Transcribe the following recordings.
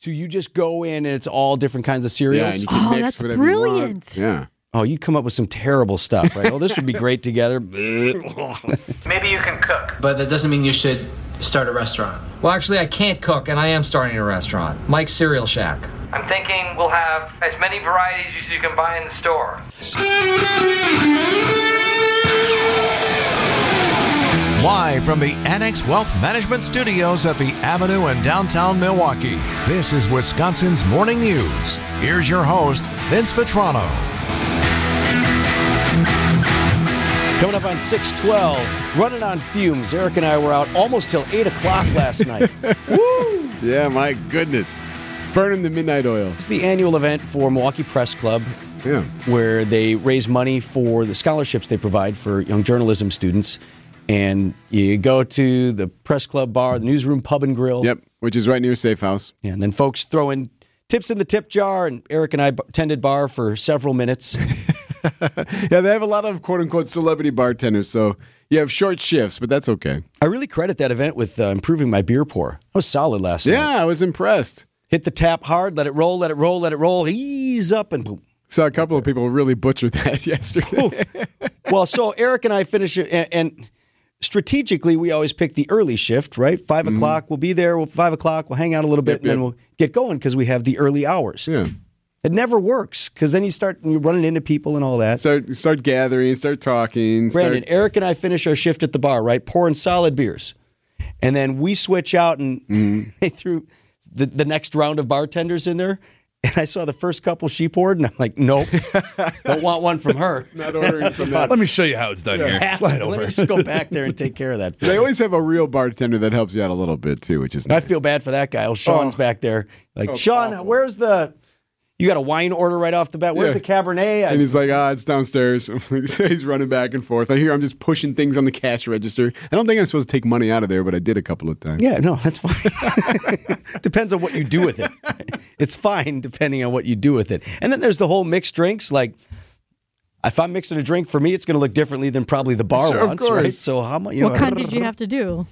So you just go in and it's all different kinds of cereals. Yeah, and you can Oh, mix that's whatever you want. brilliant. Yeah. oh, you come up with some terrible stuff, right? Oh, this would be great together. Maybe you can cook. But that doesn't mean you should start a restaurant. Well, actually, I can't cook, and I am starting a restaurant, Mike's Cereal Shack. I'm thinking we'll have as many varieties as you can buy in the store. Live from the Annex Wealth Management Studios at the Avenue in downtown Milwaukee, this is Wisconsin's Morning News. Here's your host, Vince Vitrano. Coming up on 612, running on fumes. Erik and I were out almost till 8 o'clock last night. Woo! Yeah, my goodness. Burning the midnight oil. It's the annual event for Milwaukee Press Club Yeah. where they raise money for the scholarships they provide for young journalism students. And you go to the press club bar, the newsroom pub and grill. Yep. Which is right near Safe House. Yeah, And then folks throw in tips in the tip jar. And Erik and I b- tended bar for several minutes. Yeah, they have a lot of quote unquote celebrity bartenders, so you have short shifts, but that's okay. I really credit that event with uh, improving my beer pour. I was solid last night. Yeah, I was impressed. Hit the tap hard, let it roll, let it roll, let it roll, ease up, and boom. Saw a couple of people really butcher that yesterday. well, so Erik and I finish it, and, and strategically, we always pick the early shift, right? 5 mm-hmm. o'clock, we'll be there. We'll, five o'clock, we'll hang out a little bit, Yep, and then we'll get going because we have the early hours. yeah. It never works because then you start you're running into people and all that. Start start gathering, start talking. Brandon, Start, Erik and I finish our shift at the bar, right? Pouring solid beers. And then we switch out and mm-hmm. they threw the, the next round of bartenders in there. And I saw the first couple she poured, and I'm like, nope, don't want one from her. not ordering from that. Let me show you how it's done here. Slide Let over. me just go back there and take care of that. They always have a real bartender that helps you out a little bit too, which is Nice. I feel bad for that guy. Oh, Sean's Oh. back there. Like, Oh, Sean, awful. where's the? You got a wine order right off the bat. Where's Yeah. the Cabernet? I- And he's like, ah, it's downstairs. he's running back and forth. I hear I'm just pushing things on the cash register. I don't think I'm supposed to take money out of there, but I did a couple of times. yeah, no, that's fine. Depends on what you do with it. It's fine depending on what you do with it. And then there's the whole mixed drinks. Like, if I'm mixing a drink for me, it's going to look differently than probably the bar Sure, of wants, right? So how much? You What know, kind did you have to do?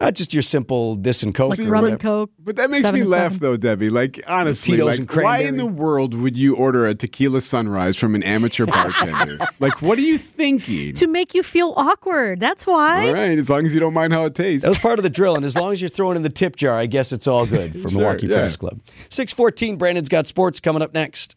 Uh, just your simple this and coke. Like or rum and coke? But that makes me laugh, seven? though, Debbie. Like, honestly, Tito's like, and why in the world would you order a tequila sunrise from an amateur bartender? like, what are you thinking? To make you feel awkward. That's why. All right, as long as you don't mind how it tastes. That was part of the drill, and as long as you're throwing in the tip jar, I guess it's all good for Sure, Milwaukee yeah. Press Club. Six fourteen. Brandon's got sports coming up next.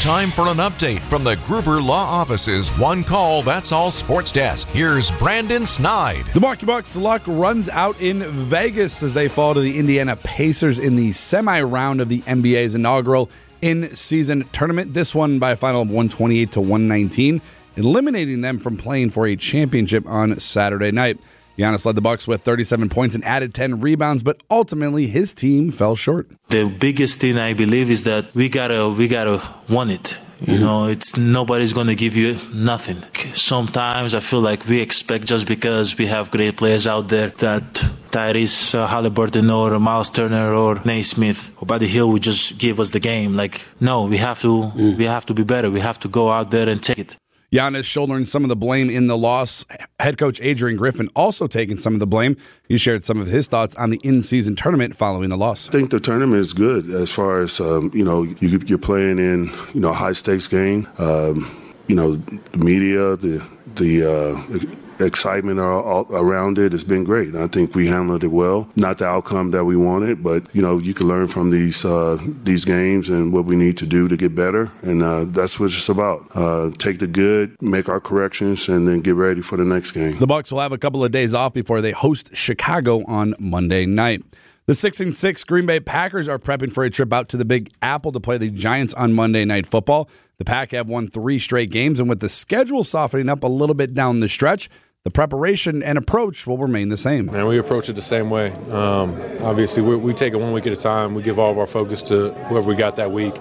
Time for an update from the Gruber Law Office's One Call That's All Sports Desk. Here's Brandon Snide. The Milwaukee Bucks' luck runs out in Vegas as they fall to the Indiana Pacers in the semi round of the NBA's inaugural in season tournament. This one by a final of 128 to 119, eliminating them from playing for a championship on Saturday night. Giannis led the Bucks with 37 points and added 10 rebounds, but ultimately his team fell short. The biggest thing I believe is that we gotta we gotta want it. You know, it's nobody's gonna give you nothing. Sometimes I feel like we expect just because we have great players out there that Tyrese uh, Haliburton or Myles Turner or Nesmith or Buddy Hield would just give us the game. Like, no, we have to we have to be better. We have to go out there and take it. Giannis shouldering some of the blame in the loss. Head coach Adrian Griffin also taking some of the blame. He shared some of his thoughts on the in-season tournament following the loss. I think the tournament is good as far as um, you know. You, you're playing in you know high stakes game. Um, you know the media, the the uh, excitement around it has been great. I think we handled it well. Not the outcome that we wanted, but you know you can learn from these uh, these games and what we need to do to get better, and uh, that's what it's about. Uh, take the good, make our corrections, and then get ready for the next game. The Bucks will have a couple of days off before they host Chicago on Monday night. The 6 and 6 Green Bay Packers are prepping for a trip out to the Big Apple to play the Giants on Monday Night Football. The Pack have won 3 straight games and with the schedule softening up a little bit down the stretch, the preparation and approach will remain the same. And we approach it the same way. Um, obviously, we, we take it one week at a time. We give all of our focus to whoever we got that week,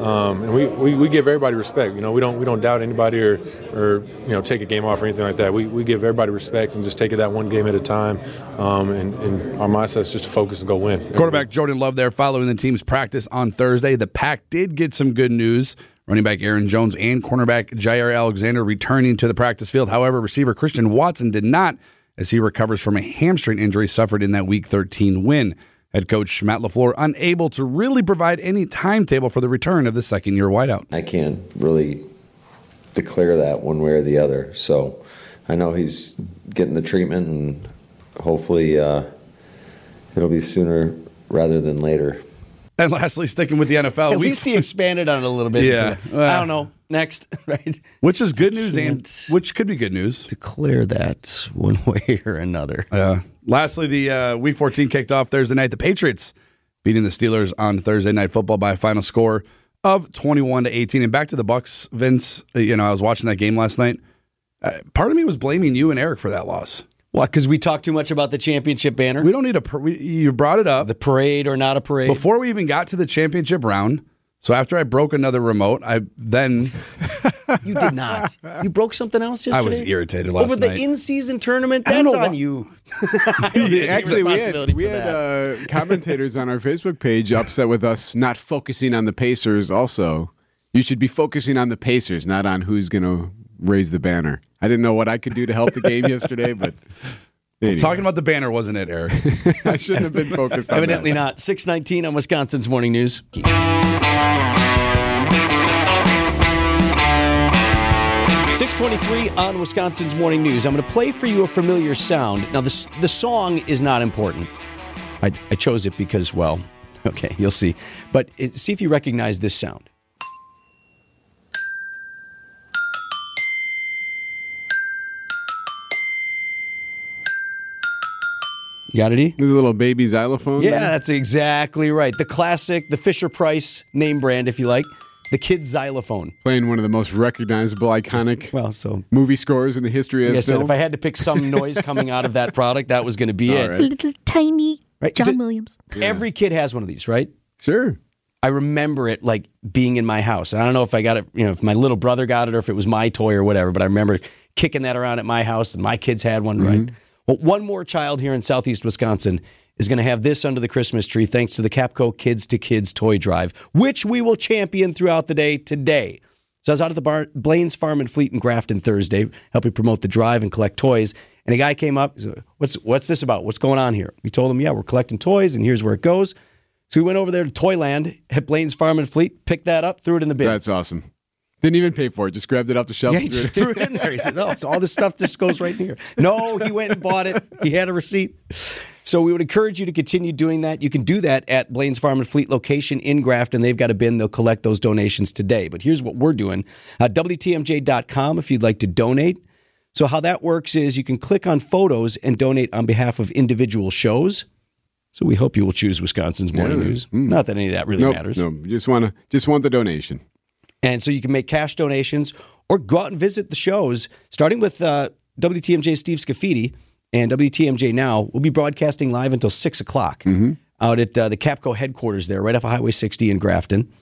um, and we, we, we give everybody respect. You know, we don't we don't doubt anybody or or you know take a game off or anything like that. We, we give everybody respect and just take it that one game at a time. Um, and, and our mindset is just to focus and go win. Quarterback Jordan Love there following the team's practice on Thursday. The Pack did get some good news. Running back Aaron Jones and cornerback Jaire Alexander returning to the practice field. However, receiver Christian Watson did not as he recovers from a hamstring injury suffered in that Week 13 win. Head coach Matt LaFleur unable to really provide any timetable for the return of the second year wideout. I can't really declare that one way or the other. So I know he's getting the treatment, and hopefully uh, it'll be sooner rather than later. And lastly, sticking with the NFL, At week- least he expanded on it a little bit. Yeah, well. I don't know. Next, right? which is good news and which could be good news. Declare that one way or another. Uh, lastly, the uh, Week 14 kicked off Thursday night. The Patriots beating the Steelers on Thursday night football by a final score of 21 to 18. And back to the Bucks, Vince. uh, You know, I was watching that game last night. Uh, part of me was blaming you and Erik for that loss. What? Because we talked too much about the championship banner, We don't need a. par- We, you brought it up the parade or not a parade. before we even got to the championship round. So after I broke another remote, I then you did not. You broke something else yesterday. I was irritated last over the night. in-season tournament. That's on you. I don't take Actually, we had, we had uh, commentators on our Facebook page upset with us not focusing on the Pacers. Also, you should be focusing on the Pacers, not on who's going to raise the banner. I didn't know what I could do to help the game yesterday, but anyway. talking about the banner wasn't it, Erik? I shouldn't have been focused on Evidently that. not. 619 on Wisconsin's Morning News. 623 on Wisconsin's Morning News. I'm going to play for you a familiar sound. Now, this, the song is not important. I, I chose it because, well, okay, you'll see. But it, see if you recognize this sound. You got it, E? There's a little baby xylophone. Yeah, there? that's exactly right. The classic, the Fisher Price name brand, if you like, the kid's xylophone. playing one of the most recognizable, iconic Well, so movie scores in the history of like I said, if I had to pick some noise coming out of that product, that was going to be All it. right. Little tiny Right. John Did- Williams. Every kid has one of these, right? sure. I remember it like being in my house. And I don't know if I got it, you know, if my little brother got it or if it was my toy or whatever, but I remember kicking that around at my house and my kids had one, right? Mm-hmm. Well, one more child here in southeast Wisconsin is going to have this under the Christmas tree thanks to the Kapco Kids to Kids toy drive, which we will champion throughout the day today. So I was out at the bar, Blain's Farm and Fleet in Grafton Thursday, helping promote the drive and collect toys. And a guy came up, he said, "What's what's this about? What's going on here?" We told him, "Yeah, we're collecting toys, and here's where it goes." So we went over there to Toyland at Blain's Farm and Fleet, picked that up, threw it in the bin. That's awesome. Didn't even pay for it. Just grabbed it off the shelf. yeah, he just threw it in there. He said, "Oh, so all this stuff just goes right in here." No, he went and bought it. He had a receipt. So we would encourage you to continue doing that. You can do that at Blain's Farm and Fleet location in Grafton. And they've got a bin. They'll collect those donations today. But here's what we're doing: uh, WTMJ.com if you'd like to donate. So how that works is you can click on photos and donate on behalf of individual shows. So we hope you will choose Wisconsin's Morning Yeah. News. Not that any of that really nope, matters. No, just want to just want the donation. And so you can make cash donations or go out and visit the shows, starting with uh, WTMJ Steve Scaffidi and WTMJ Now. We'll be broadcasting live until 6 o'clock out at uh, the Kapco headquarters there, right off of Highway 60 in Grafton.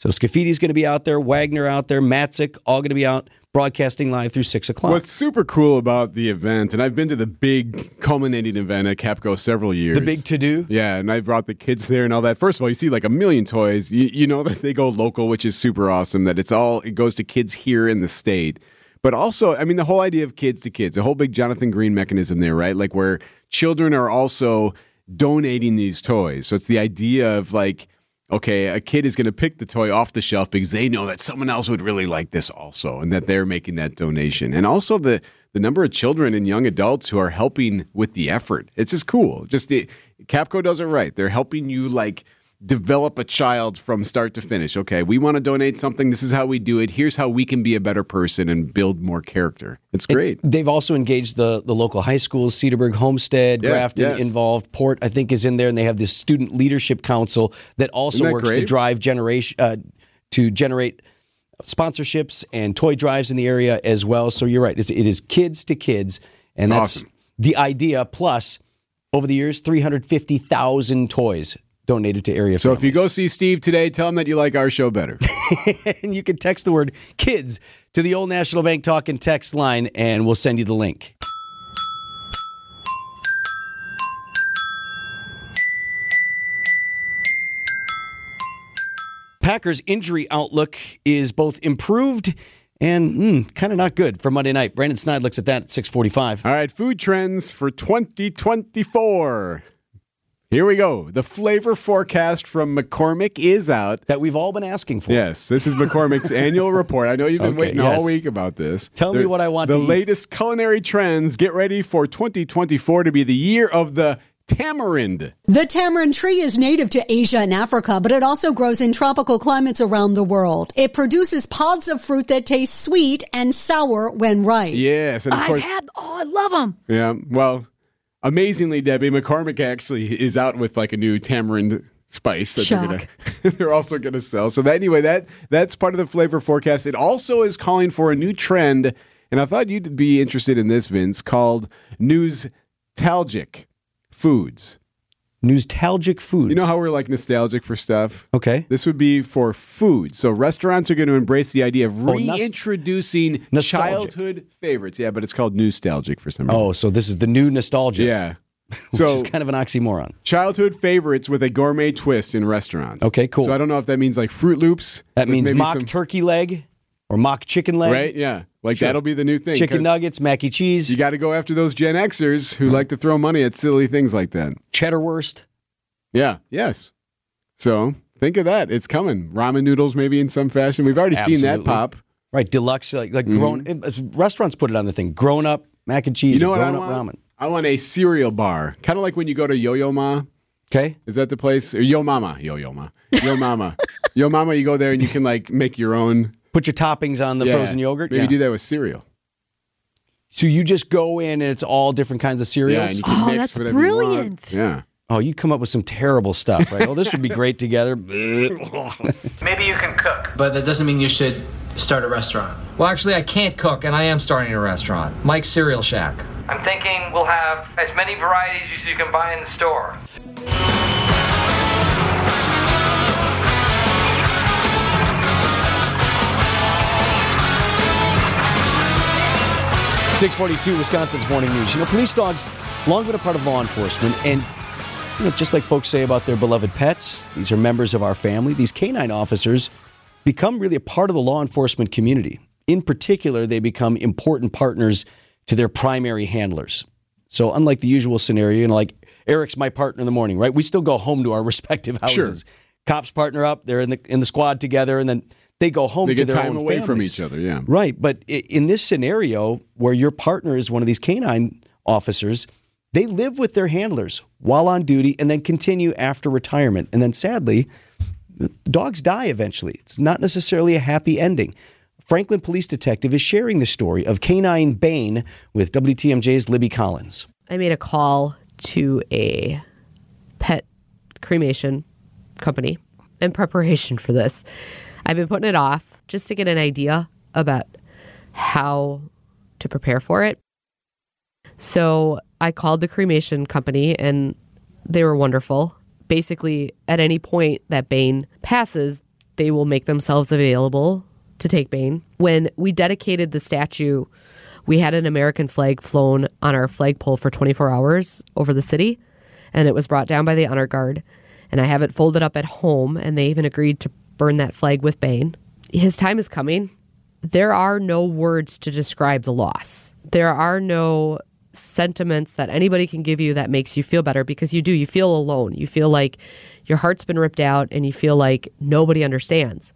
So Scaffidi's going to be out there, Wagner out there, Matzik, all going to be out broadcasting live through 6 o'clock. What's super cool about the event, and I've been to the big culminating event at Kapco several years. the big to do? Yeah, and I brought the kids there and all that. First of all, you see like a million toys. You, you know that they go local, which is super awesome. That it's all it goes to kids here in the state. But also, I mean, the whole idea of kids to kids, the whole big Jonathan Green mechanism there, right? Like where children are also donating these toys. So it's the idea of like, okay, a kid is going to pick the toy off the shelf because they know that someone else would really like this also, and that they're making that donation. And also the the number of children and young adults who are helping with the effort. It's just cool. Just it, Kapco does it right. They're helping you like develop a child from start to finish. Okay, we want to donate something. This is how we do it. Here's how we can be a better person and build more character. It's great. They've also engaged the, the local high schools, Cedarburg, Homestead, Yeah, Grafton yes. involved. Port, I think, is in there, and they have this student leadership council that also that works to drive generation uh, to generate sponsorships and toy drives in the area as well. So you're right; it's, it is kids to kids, and that's Awesome. the idea. Plus, over the years, three hundred fifty thousand toys donated to area. So if you go see Steve today, tell him that you like our show better. and you can text the word "kids" to the Old National Bank Talk and Text line, and we'll send you the link. Packers injury outlook is both improved and hmm, kind of not good for Monday night. Brandon Snide looks at that at 645. All right, food trends for 2024. Here we go. The flavor forecast from McCormick is out. That we've all been asking for. Yes, this is McCormick's annual report. I know you've been Okay, waiting yes. all week about this. Tell me what I want The to eat. latest culinary trends. Get ready for 2024 to be the year of the tamarind. The tamarind tree is native to Asia and Africa, but it also grows in tropical climates around the world. It produces pods of fruit that taste sweet and sour when ripe. Yes, and of I've course, had, oh, I love them. yeah. Well, amazingly, Debbie McCormick actually is out with like a new tamarind spice that they're gonna they're also gonna sell. So that, anyway, that that's part of the flavor forecast. It also is calling for a new trend, and I thought you'd be interested in this, Vince, called nostalgic foods. Nostalgic foods. You know how we're like nostalgic for stuff? Okay. This would be for food. So restaurants are going to embrace the idea of Oh, reintroducing Nostalgic. childhood favorites. Yeah, but it's called nostalgic for some reason. Oh, so this is the new nostalgia. Yeah. Which So is kind of an oxymoron. childhood favorites with a gourmet twist in restaurants. Okay, cool. So I don't know if that means like Froot Loops. That means mock some- turkey leg or mock chicken leg. right? Yeah, like Sure. that'll be the new thing. Chicken nuggets, mac and cheese, You got to go after those Gen Xers who like to throw money at silly things like that. cheddar wurst. Yeah. Yes. So think of that. It's coming. Ramen noodles, maybe in some fashion. We've already seen that pop. Right, deluxe like like grown it- restaurants put it on the thing. Grown up mac and cheese, Mm-hmm. You know what I want? ramen. I want a cereal bar, kind of like when you go to Yo Yo Ma. Okay. Is that the place? Or Yo Mama, Yo Yo Ma, Yo Mama, Yo Mama. You go there and you can like make your own Put your toppings on the Yeah. frozen yogurt. Maybe Yeah. do that with cereal. So you just go in and it's all different kinds of cereals. Yeah, and you can Oh, mix that's whatever you want. brilliant. Yeah. oh, you come up with some terrible stuff, right? Oh, this would be great together. Maybe you can cook. But that doesn't mean you should start a restaurant. Well, actually, I can't cook, and I am starting a restaurant. Mike's Cereal Shack. I'm thinking we'll have as many varieties as you can buy in the store. Six forty-two, Wisconsin's morning news. You know, police dogs long been a part of law enforcement, and you know, just like folks say about their beloved pets, these are members of our family. These canine officers become really a part of the law enforcement community. In particular, they become important partners to their primary handlers. So, unlike the usual scenario, you know, like Erik's my partner in the morning, right? We still go home to our respective houses. Sure. Cops partner up; they're in the in the squad together, and then they go home They to get their time own away from each other. Yeah. Right. But in this scenario where your partner is one of these canine officers, they live with their handlers while on duty and then continue after retirement. And then sadly, dogs die eventually. It's not necessarily a happy ending. Franklin Police Detective is sharing the story of Canine Bane with WTMJ's Libby Collins. I made a call to a pet cremation company in preparation for this. I've been putting it off just to get an idea about how to prepare for it. So I called the cremation company and they were wonderful. Basically, at any point that Bane passes, they will make themselves available to take Bane. When we dedicated the statue, we had an American flag flown on our flagpole for 24 hours over the city, and it was brought down by the honor guard. And I have it folded up at home, and they even agreed to burn that flag with Bane. His time is coming. There are no words to describe the loss. There are no sentiments that anybody can give you that makes you feel better because you do. You feel alone. You feel like your heart's been ripped out and you feel like nobody understands.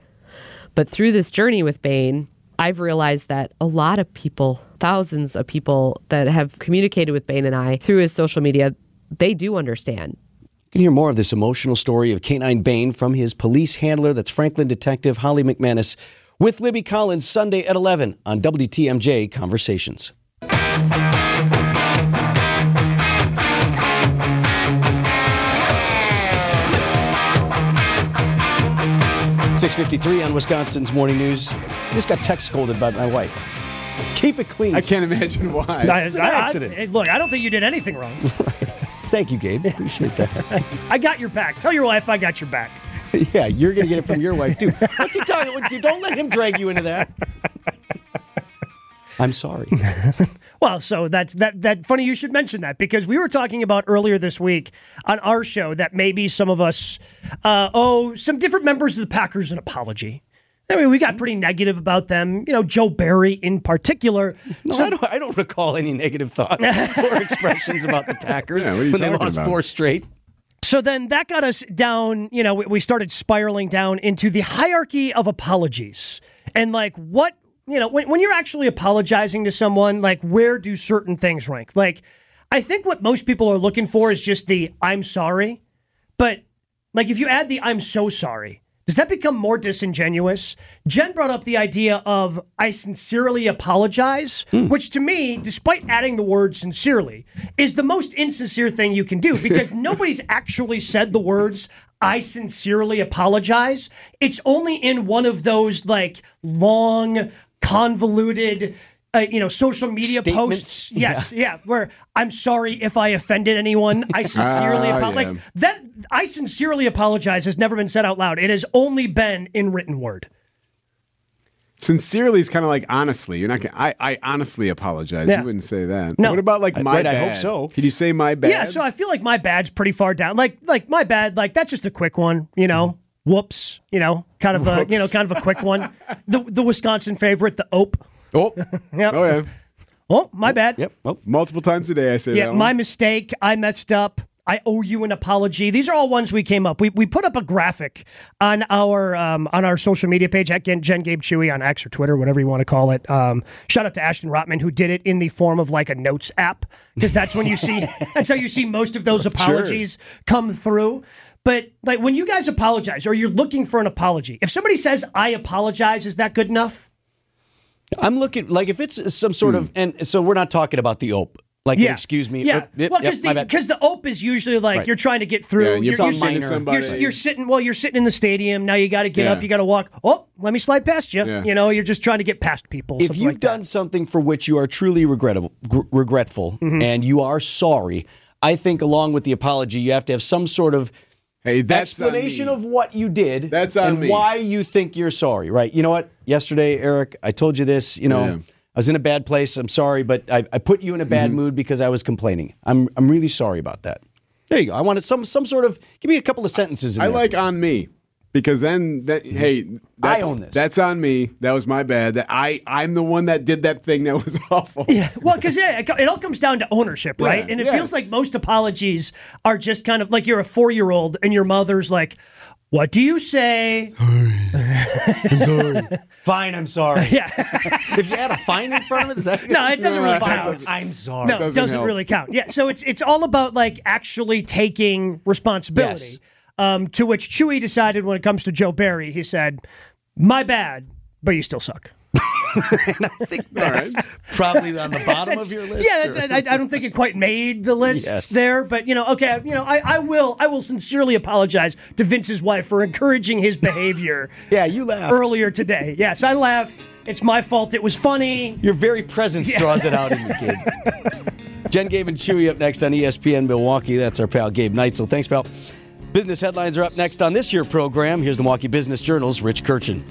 But through this journey with Bane, I've realized that a lot of people, thousands of people that have communicated with Bane and I through his social media, they do understand. You can hear more of this emotional story of Canine Bane from his police handler. That's Franklin Detective Holly McManus with Libby Collins Sunday at 11 on WTMJ Conversations. 653 on Wisconsin's Morning News. I just got text scolded by my wife. Keep it clean. I can't imagine why. I- It's an I- I- accident. hey, look, I don't think you did anything wrong. Thank you, Gabe. Appreciate that. I got your back. Tell your wife I got your back. yeah, you're going to get it from your wife, too. What's he talking? Don't let him drag you into that. I'm sorry. Well, so that's that that funny you should mention that because we were talking about earlier this week on our show that maybe some of us uh, owe some different members of the Packers an apology. I mean, we got mm-hmm. pretty negative about them. You know, Joe Barry in particular. No, I, don't, I don't recall any negative thoughts or expressions about the Packers Yeah, what are you when they talking lost about? four straight. So then that got us down, you know, we- we started spiraling down into the hierarchy of apologies. And like what, you know, when, when you're actually apologizing to someone, like where do certain things rank? Like, I think what most people are looking for is just the I'm sorry. But like if you add the I'm so sorry, does that become more disingenuous? Jen brought up the idea of I sincerely apologize, hmm. which to me, despite adding the word sincerely, is the most insincere thing you can do because nobody's actually said the words I sincerely apologize. It's only in one of those like long, convoluted uh, you know, social media Statements? posts. Yes, yeah. where I'm sorry if I offended anyone. I sincerely Ah, apologize. yeah. Like that, I sincerely apologize has never been said out loud. It has only been in written word. Sincerely is kind of like honestly. You're not. Gonna, I I honestly apologize. Yeah. You wouldn't say that. No. What about like I- my right, bad? I hope so. Can you say my bad? Yeah, so I feel like my bad's pretty far down. Like, like my bad, like that's just a quick one, you know. Whoops, you know, kind of a, you know, kind of a quick one. The the Wisconsin favorite, the ope. Oh, Yep. oh yeah. Oh, my bad. yep. Oh. Multiple times a day I say Yeah, that. one. my mistake. I messed up. I owe you an apology. These are all ones we came up. We, we put up a graphic on our um, on our social media page at Jen, Jen Gabe Chewy on X or Twitter, whatever you want to call it. Um, shout out to Ashton Rotman who did it in the form of like a notes app because that's when you see that's how you see most of those apologies come through. But like when you guys apologize or you're looking for an apology, if somebody says I apologize, is that good enough? I'm looking like if it's some sort of, and so we're not talking about the ope. Like, Yeah. excuse me. Yeah. Oop, yep, well, because my the because the ope is usually like Right. you're trying to get through. Yeah, you you're, you're sitting, somebody. You're, you're sitting. Well, you're sitting in the stadium. Now you got to get Yeah. up. You got to walk. Oh, let me slide past you. Yeah. You know, you're just trying to get past people. if you've like that. done something for which you are truly regrettable, gr- regretful, Mm-hmm. and you are sorry, I think along with the apology, you have to have some sort of Hey, explanation of what you did That's on and me. why you think you're sorry. Right? You know what? Yesterday, Erik, I told you this. You know. Yeah. I was in a bad place. I'm sorry, but I, I put you in a bad Mm-hmm. mood because I was complaining. I'm I'm really sorry about that. There you go. I wanted some some sort of give me a couple of sentences. In I there. like on me because then that mm-hmm. hey that's, own this. That's on me. That was my bad. That I I'm the one that did that thing that was awful. Yeah, well, because yeah, it it all comes down to ownership, right? Yeah, and it yes. feels like most apologies are just kind of like you're a four year old and your mother's like, "What do you say?" Sorry. I'm sorry. fine, I'm sorry. Yeah, if you had a fine in front of it, is that no, it doesn't really count. I'm sorry. No, it doesn't doesn't, really count. Yeah, so it's it's all about like actually taking responsibility. Yes. Um, to which Chewy decided when it comes to Joe Barry, he said, "My bad, but you still suck." and I think that's probably on the bottom of your list. Yeah, that's, I, I don't think it quite made the list Yes. there, but you know, okay, you know, I, I will, I will sincerely apologize to Vince's wife for encouraging his behavior yeah, you laughed. earlier today. Yes, I laughed. It's my fault. It was funny. Your very presence draws it out in you, kid. Jen, Gabe, and Chewy up next on ESPN Milwaukee. That's our pal Gabe Neitzel. Thanks, pal. Business headlines are up next on this year program. Here's the Milwaukee Business Journal's Rich Kirchen.